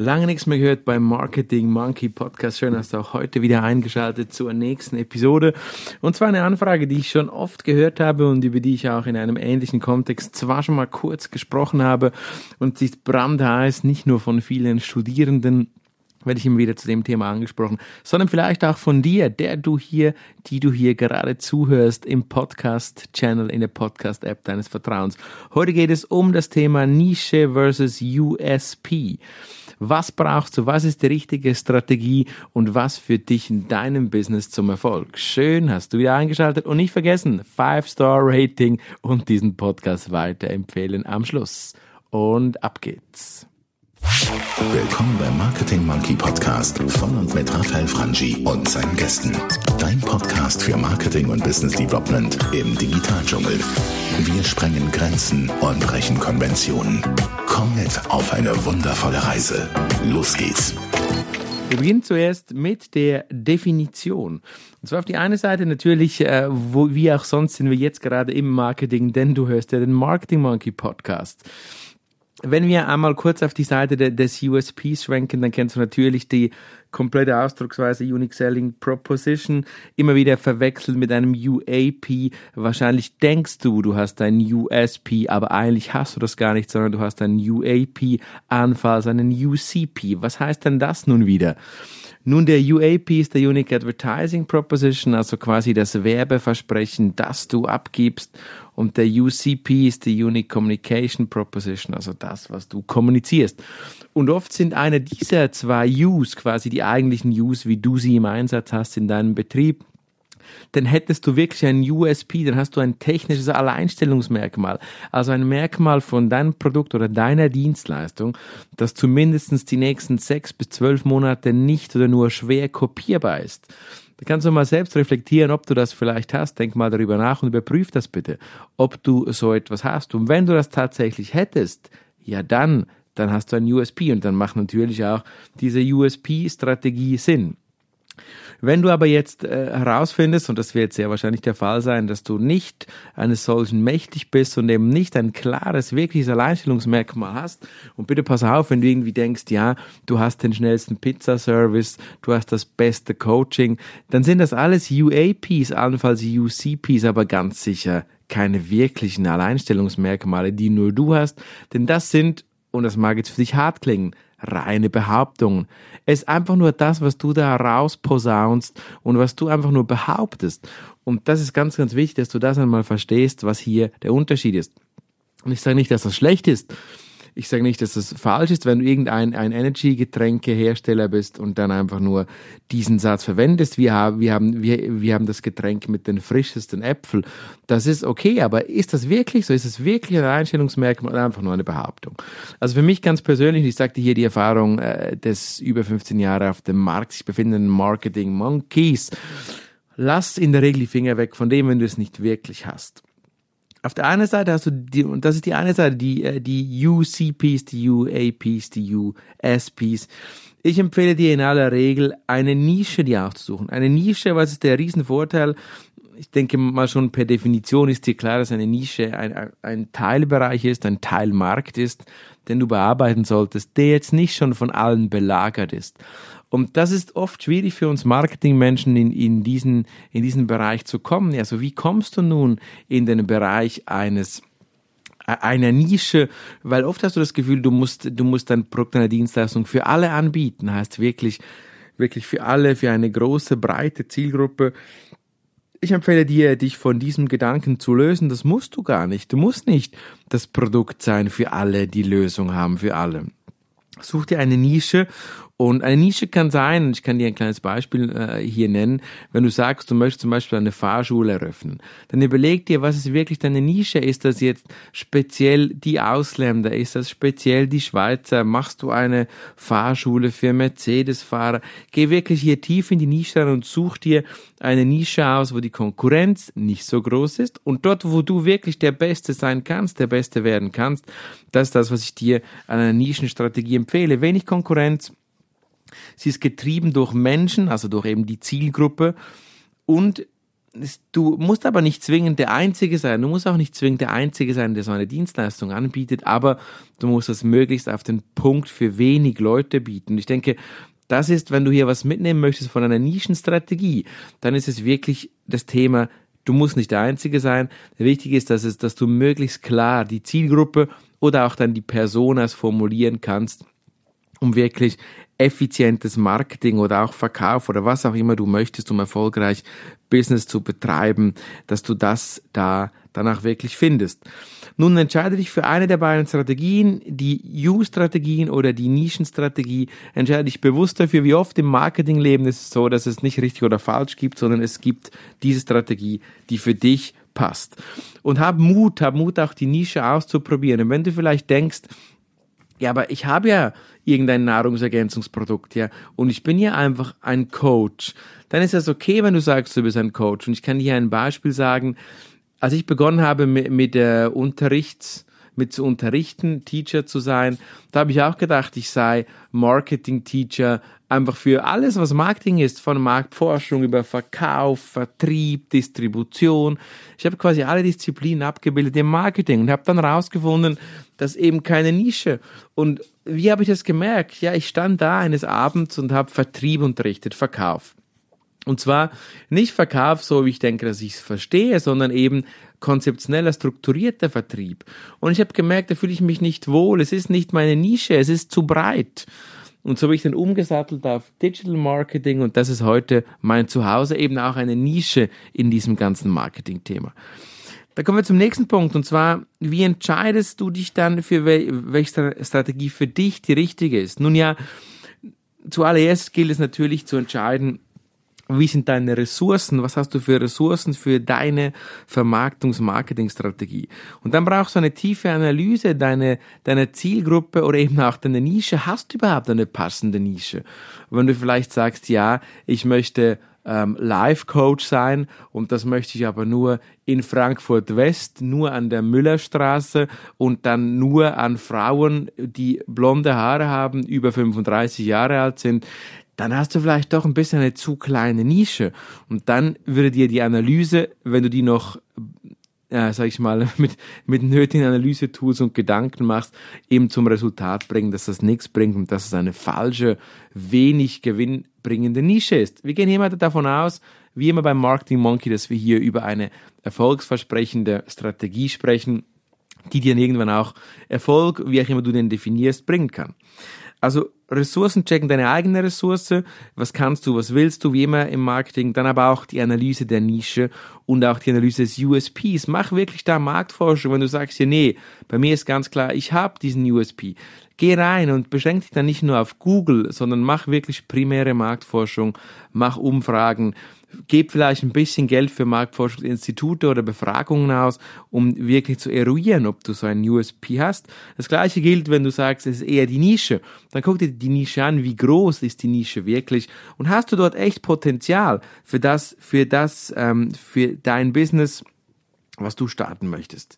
Lange nichts mehr gehört beim Marketing Monkey Podcast. Schön, dass du auch heute wieder eingeschaltet zur nächsten Episode. Und zwar eine Anfrage, die ich schon oft gehört habe und über die ich auch in einem ähnlichen Kontext zwar schon mal kurz gesprochen habe und sie ist brandheiß, nicht nur von vielen Studierenden, werde ich immer wieder zu dem Thema angesprochen, sondern vielleicht auch von dir, der du hier, die du hier gerade zuhörst im Podcast-Channel, in der Podcast-App deines Vertrauens. Heute geht es um das Thema Nische versus USP. Was brauchst du? Was ist die richtige Strategie und was führt dich in deinem Business zum Erfolg? Schön, hast du wieder eingeschaltet und nicht vergessen, 5-Star-Rating und diesen Podcast weiterempfehlen am Schluss. Und ab geht's. Willkommen beim Marketing Monkey Podcast von und mit Raphael Frangi und seinen Gästen. Dein Podcast für Marketing und Business Development im Digitaldschungel. Wir sprengen Grenzen und brechen Konventionen. Komm mit auf eine wundervolle Reise. Los geht's. Wir beginnen zuerst mit der Definition. Und zwar auf die eine Seite natürlich, äh, wo, wie auch sonst sind wir jetzt gerade im Marketing, denn du hörst ja den Marketing Monkey Podcast. Wenn wir einmal kurz auf die Seite de, des USPs schwenken, dann kennst du natürlich die komplette Ausdrucksweise Unique Selling Proposition immer wieder verwechselt mit einem UAP. Wahrscheinlich denkst du, du hast ein USP, aber eigentlich hast du das gar nicht, sondern du hast einen UAP, anfalls einen UCP. Was heißt denn das nun wieder? Nun, der UAP ist der Unique Advertising Proposition, also quasi das Werbeversprechen, das du abgibst. Und der UCP ist die Unique Communication Proposition, also das, was du kommunizierst. Und oft sind eine dieser zwei U's quasi die eigentlichen U's, wie du sie im Einsatz hast in deinem Betrieb dann hättest du wirklich ein USP, dann hast du ein technisches Alleinstellungsmerkmal, also ein Merkmal von deinem Produkt oder deiner Dienstleistung, das zumindest die nächsten sechs bis zwölf Monate nicht oder nur schwer kopierbar ist. Da kannst du mal selbst reflektieren, ob du das vielleicht hast. Denk mal darüber nach und überprüf das bitte, ob du so etwas hast. Und wenn du das tatsächlich hättest, ja dann, dann hast du ein USP und dann macht natürlich auch diese USP-Strategie Sinn. Wenn du aber jetzt äh, herausfindest, und das wird sehr wahrscheinlich der Fall sein, dass du nicht eines solchen mächtig bist und eben nicht ein klares, wirkliches Alleinstellungsmerkmal hast, und bitte pass auf, wenn du irgendwie denkst, ja, du hast den schnellsten Pizzaservice, du hast das beste Coaching, dann sind das alles UAPs, allenfalls UCPs, aber ganz sicher keine wirklichen Alleinstellungsmerkmale, die nur du hast, denn das sind, und das mag jetzt für dich hart klingen, reine Behauptungen. Es ist einfach nur das, was du da rausposaunst und was du einfach nur behauptest. Und das ist ganz, ganz wichtig, dass du das einmal verstehst, was hier der Unterschied ist. Und ich sage nicht, dass das schlecht ist. Ich sage nicht, dass es falsch ist, wenn du irgendein ein Energy-Getränkehersteller bist und dann einfach nur diesen Satz verwendest. Wir haben, wir haben, wir, wir haben das Getränk mit den frischesten Äpfeln. Das ist okay, aber ist das wirklich so? Ist es wirklich ein Einstellungsmerkmal oder einfach nur eine Behauptung? Also für mich ganz persönlich, ich sagte hier die Erfahrung äh, des über 15 Jahre auf dem Markt sich befindenden Marketing Monkeys. Lass in der Regel die Finger weg von dem, wenn du es nicht wirklich hast auf der einen Seite hast du die, und das ist die eine Seite, die, äh, die UCPs, die UAPs, die USPs. Ich empfehle dir in aller Regel eine Nische dir aufzusuchen. Eine Nische, was ist der Riesenvorteil? Ich denke mal schon per Definition ist dir klar, dass eine Nische ein, ein Teilbereich ist, ein Teilmarkt ist, den du bearbeiten solltest, der jetzt nicht schon von allen belagert ist. Und das ist oft schwierig für uns Marketingmenschen in, in, diesen, in diesen Bereich zu kommen. Also wie kommst du nun in den Bereich eines e, einer Nische, weil oft hast du das Gefühl, du musst, du musst dein Produkt, deine Dienstleistung für alle anbieten, heißt wirklich, wirklich für alle, für eine große, breite Zielgruppe. Ich empfehle dir, dich von diesem Gedanken zu lösen. Das musst du gar nicht. Du musst nicht das Produkt sein für alle, die Lösung haben für alle. Such dir eine Nische und eine Nische kann sein, ich kann dir ein kleines Beispiel äh, hier nennen, wenn du sagst, du möchtest zum Beispiel eine Fahrschule eröffnen, dann überleg dir, was es wirklich deine Nische ist. Das jetzt speziell die Ausländer? Ist das speziell die Schweizer? Machst du eine Fahrschule für Mercedes-Fahrer? Geh wirklich hier tief in die Nische rein und such dir eine Nische aus, wo die Konkurrenz nicht so groß ist und dort, wo du wirklich der Beste sein kannst, der Beste werden kannst, das ist das, was ich dir an einer Nischenstrategie empfehle. Wenig Konkurrenz, Sie ist getrieben durch Menschen, also durch eben die Zielgruppe und du musst aber nicht zwingend der Einzige sein. Du musst auch nicht zwingend der Einzige sein, der so eine Dienstleistung anbietet, aber du musst es möglichst auf den Punkt für wenig Leute bieten. Und ich denke, das ist, wenn du hier was mitnehmen möchtest von einer Nischenstrategie, dann ist es wirklich das Thema, du musst nicht der Einzige sein. Wichtig ist, dass, es, dass du möglichst klar die Zielgruppe oder auch dann die Personas formulieren kannst, um wirklich effizientes Marketing oder auch Verkauf oder was auch immer du möchtest, um erfolgreich Business zu betreiben, dass du das da danach wirklich findest. Nun entscheide dich für eine der beiden Strategien, die U-Strategien oder die Nischenstrategie. Entscheide dich bewusst dafür, wie oft im Marketingleben ist es so, dass es nicht richtig oder falsch gibt, sondern es gibt diese Strategie, die für dich passt. Und hab Mut, hab Mut auch die Nische auszuprobieren. Und wenn du vielleicht denkst, ja, aber ich habe ja irgendein Nahrungsergänzungsprodukt, ja, und ich bin ja einfach ein Coach. Dann ist das okay, wenn du sagst, du bist ein Coach. Und ich kann dir ein Beispiel sagen. Als ich begonnen habe mit, mit der Unterrichts, mit zu unterrichten, Teacher zu sein, da habe ich auch gedacht, ich sei Marketing-Teacher, einfach für alles, was Marketing ist, von Marktforschung über Verkauf, Vertrieb, Distribution. Ich habe quasi alle Disziplinen abgebildet im Marketing und habe dann herausgefunden, dass eben keine Nische. Und wie habe ich das gemerkt? Ja, ich stand da eines Abends und habe Vertrieb unterrichtet, Verkauf. Und zwar nicht Verkauf, so wie ich denke, dass ich es verstehe, sondern eben konzeptioneller, strukturierter Vertrieb. Und ich habe gemerkt, da fühle ich mich nicht wohl. Es ist nicht meine Nische, es ist zu breit. Und so bin ich dann umgesattelt auf Digital Marketing und das ist heute mein Zuhause, eben auch eine Nische in diesem ganzen Marketing-Thema. Da kommen wir zum nächsten Punkt und zwar, wie entscheidest du dich dann für welche Strategie für dich die richtige ist? Nun ja, zuallererst gilt es natürlich zu entscheiden, wie sind deine Ressourcen? Was hast du für Ressourcen für deine Vermarktungs-Marketing-Strategie? Und dann brauchst du eine tiefe Analyse deiner, deiner Zielgruppe oder eben auch deiner Nische. Hast du überhaupt eine passende Nische? Wenn du vielleicht sagst, ja, ich möchte ähm, Life-Coach sein und das möchte ich aber nur in Frankfurt West, nur an der Müllerstraße und dann nur an Frauen, die blonde Haare haben, über 35 Jahre alt sind, dann hast du vielleicht doch ein bisschen eine zu kleine Nische. Und dann würde dir die Analyse, wenn du die noch, äh, sag ich mal, mit, mit nötigen Analyse-Tools und Gedanken machst, eben zum Resultat bringen, dass das nichts bringt und dass es eine falsche, wenig gewinnbringende Nische ist. Wir gehen immer davon aus, wie immer beim Marketing Monkey, dass wir hier über eine erfolgsversprechende Strategie sprechen, die dir irgendwann auch Erfolg, wie auch immer du den definierst, bringen kann. Also Ressourcen checken, deine eigene Ressource, was kannst du, was willst du, wie immer im Marketing, dann aber auch die Analyse der Nische und auch die Analyse des USPs. Mach wirklich da Marktforschung, wenn du sagst, ja nee, bei mir ist ganz klar, ich habe diesen USP. Geh rein und beschränk dich dann nicht nur auf Google, sondern mach wirklich primäre Marktforschung, mach Umfragen, Gebt vielleicht ein bisschen Geld für Marktforschungsinstitute oder Befragungen aus, um wirklich zu eruieren, ob du so einen USP hast. Das gleiche gilt, wenn du sagst, es ist eher die Nische. Dann guck dir die Nische an, wie groß ist die Nische wirklich und hast du dort echt Potenzial für das, für das, ähm, für dein Business, was du starten möchtest.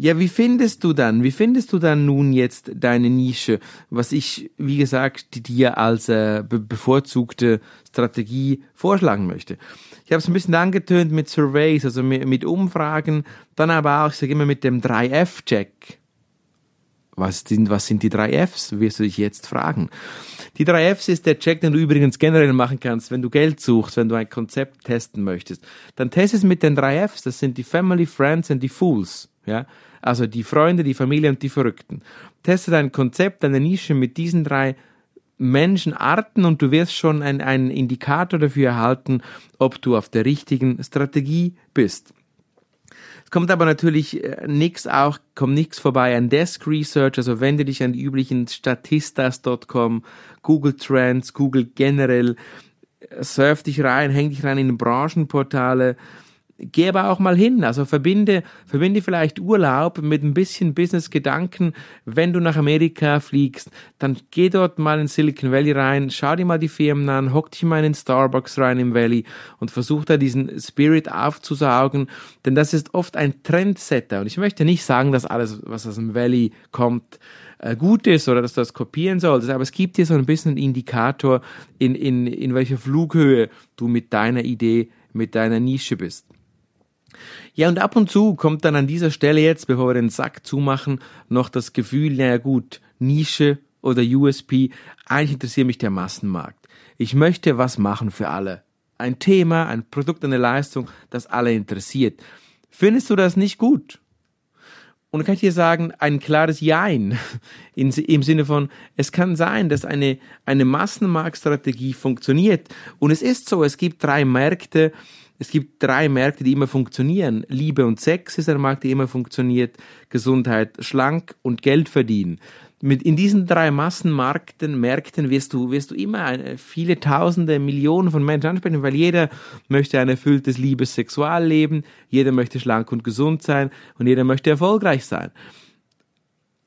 Ja, wie findest du dann? Wie findest du dann nun jetzt deine Nische, was ich, wie gesagt, dir als äh, be bevorzugte Strategie vorschlagen möchte? Ich habe es ein bisschen angetönt mit Surveys, also mit, Umfragen, dann aber auch, ich sage immer mit dem 3F-Check. Was sind, was sind die 3Fs, wirst du dich jetzt fragen. Die 3Fs ist der Check, den du übrigens generell machen kannst, wenn du Geld suchst, wenn du ein Konzept testen möchtest. Dann test es mit den 3Fs, das sind die Family, Friends and die Fools. Ja? Also die Freunde, die Familie und die Verrückten. Teste dein Konzept, deine Nische mit diesen drei Menschenarten und du wirst schon einen Indikator dafür erhalten, ob du auf der richtigen Strategie bist. Es kommt aber natürlich äh, nichts auch, kommt nichts vorbei an Desk Research, also wende dich an die üblichen Statistas.com, Google Trends, Google generell, äh, surf dich rein, häng dich rein in Branchenportale, geh aber auch mal hin. Also verbinde, verbinde vielleicht Urlaub mit ein bisschen Business-Gedanken. Wenn du nach Amerika fliegst, dann geh dort mal in Silicon Valley rein, schau dir mal die Firmen an, hock dich mal in den Starbucks rein im Valley und versuch da diesen Spirit aufzusaugen. Denn das ist oft ein Trendsetter. Und ich möchte nicht sagen, dass alles, was aus dem Valley kommt, äh, gut ist oder dass du das kopieren solltest, aber es gibt dir so ein bisschen einen Indikator, in, in, in welcher Flughöhe du mit deiner Idee mit deiner Nische bist. Ja, und ab und zu kommt dann an dieser Stelle jetzt, bevor wir den Sack zumachen, noch das Gefühl, naja gut, Nische oder USP, eigentlich interessiert mich der Massenmarkt. Ich möchte was machen für alle. Ein Thema, ein Produkt, eine Leistung, das alle interessiert. Findest du das nicht gut? Und kann ich dir sagen, ein klares Jein in, im Sinne von, es kann sein, dass eine, eine Massenmarktstrategie funktioniert. Und es ist so, es gibt drei Märkte, es gibt drei Märkte, die immer funktionieren. Liebe und Sex ist ein Markt, der immer funktioniert. Gesundheit, schlank und Geld verdienen. Mit, in diesen drei Massenmärkten, Märkten wirst du, wirst du immer eine, viele Tausende, Millionen von Menschen ansprechen, weil jeder möchte ein erfülltes Liebes-Sexualleben, jeder möchte schlank und gesund sein und jeder möchte erfolgreich sein.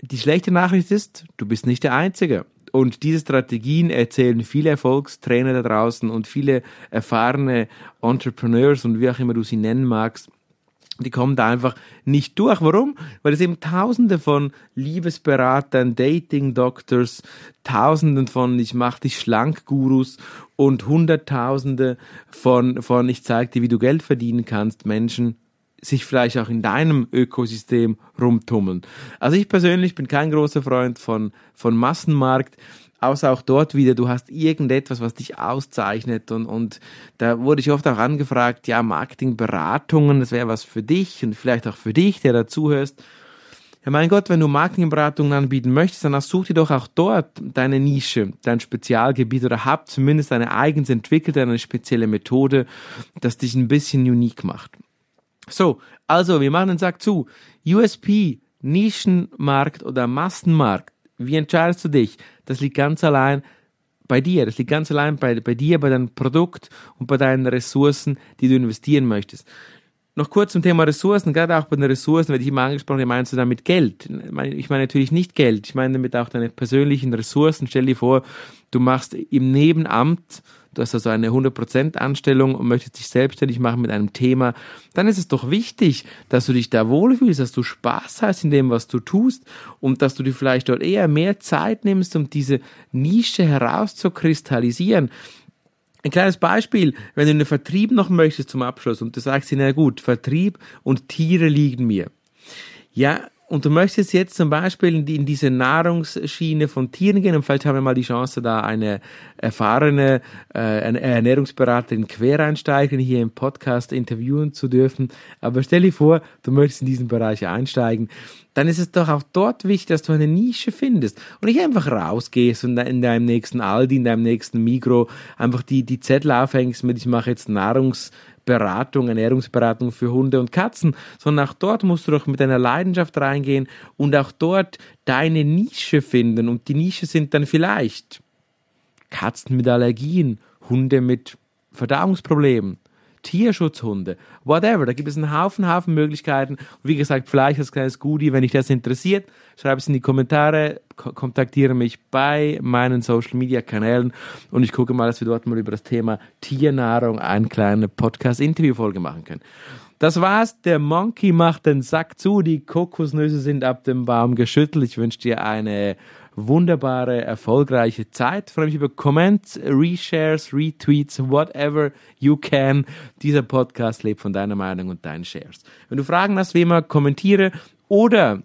Die schlechte Nachricht ist, du bist nicht der Einzige. Und diese Strategien erzählen viele Erfolgstrainer da draußen und viele erfahrene Entrepreneurs und wie auch immer du sie nennen magst. Die kommen da einfach nicht durch. Warum? Weil es eben tausende von Liebesberatern, Dating-Doctors, tausenden von Ich mach dich schlank Gurus und hunderttausende von, von Ich zeig dir, wie du Geld verdienen kannst, Menschen sich vielleicht auch in deinem Ökosystem rumtummeln. Also ich persönlich bin kein großer Freund von, von Massenmarkt, außer auch dort wieder, du hast irgendetwas, was dich auszeichnet und, und da wurde ich oft auch angefragt, ja, Marketingberatungen, das wäre was für dich und vielleicht auch für dich, der dazuhörst. Ja, mein Gott, wenn du Marketingberatungen anbieten möchtest, dann such dir doch auch dort deine Nische, dein Spezialgebiet oder hab zumindest eine eigens entwickelte, eine spezielle Methode, das dich ein bisschen unique macht. So, also wir machen den Sack zu. USP, Nischenmarkt oder Massenmarkt. Wie entscheidest du dich? Das liegt ganz allein bei dir. Das liegt ganz allein bei, bei dir, bei deinem Produkt und bei deinen Ressourcen, die du investieren möchtest. Noch kurz zum Thema Ressourcen, gerade auch bei den Ressourcen werde ich immer angesprochen, meinst du damit Geld? Ich meine, ich meine natürlich nicht Geld, ich meine damit auch deine persönlichen Ressourcen. Stell dir vor, du machst im Nebenamt du hast also eine 100% Anstellung und möchtest dich selbstständig machen mit einem Thema, dann ist es doch wichtig, dass du dich da wohlfühlst, dass du Spaß hast in dem, was du tust und dass du dir vielleicht dort eher mehr Zeit nimmst, um diese Nische herauszukristallisieren. Ein kleines Beispiel, wenn du einen Vertrieb noch möchtest zum Abschluss und du sagst dir, na gut, Vertrieb und Tiere liegen mir. Ja, und du möchtest jetzt zum Beispiel in, die, in diese Nahrungsschiene von Tieren gehen und vielleicht haben wir mal die Chance, da eine erfahrene äh, eine Ernährungsberaterin Quereinsteigerin hier im Podcast interviewen zu dürfen. Aber stell dir vor, du möchtest in diesen Bereich einsteigen, dann ist es doch auch dort wichtig, dass du eine Nische findest und nicht einfach rausgehst und in deinem nächsten Aldi, in deinem nächsten Migro einfach die, die Zettel aufhängst mit, ich mache jetzt Nahrungs Beratung, Ernährungsberatung für Hunde und Katzen, sondern auch dort musst du doch mit deiner Leidenschaft reingehen und auch dort deine Nische finden. Und die Nische sind dann vielleicht Katzen mit Allergien, Hunde mit Verdauungsproblemen, Tierschutzhunde, whatever. Da gibt es einen Haufen, Haufen Möglichkeiten. Und wie gesagt, vielleicht als kleines Goodie, wenn dich das interessiert, schreib es in die Kommentare, kontaktiere mich bei meinen Social Media Kanälen und ich gucke mal, dass wir dort mal über das Thema Tiernahrung eine kleine Podcast-Interview-Folge machen können. Das war's. Der Monkey macht den Sack zu. Die Kokosnüsse sind ab dem Baum geschüttelt. Ich wünsche dir eine wunderbare, erfolgreiche Zeit. Ich freue mich über Comments, Reshares, Retweets, whatever you can. Dieser Podcast lebt von deiner Meinung und deinen Shares. Wenn du Fragen hast, wie immer, kommentiere oder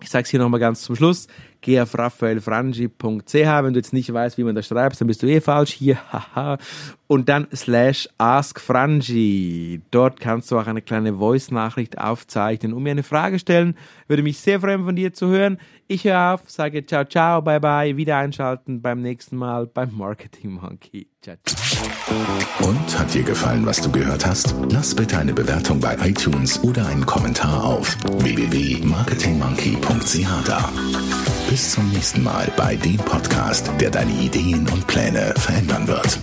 ich sage es hier nochmal ganz zum Schluss. Geh auf raphaelfrangi.ch. Wenn du jetzt nicht weißt, wie man das schreibt, dann bist du eh falsch. Hier, haha. Und dann slash askfrangi. Dort kannst du auch eine kleine Voice-Nachricht aufzeichnen und mir eine Frage stellen. Würde mich sehr freuen, von dir zu hören. Ich höre auf, sage ciao, ciao, bye, bye. Wieder einschalten beim nächsten Mal beim Marketing Monkey. Ciao, ciao. Und hat dir gefallen, was du gehört hast? Lass bitte eine Bewertung bei iTunes oder einen Kommentar auf www.marketingmonkey.ch da. Bis zum nächsten Mal bei dem Podcast, der deine Ideen und Pläne verändern wird.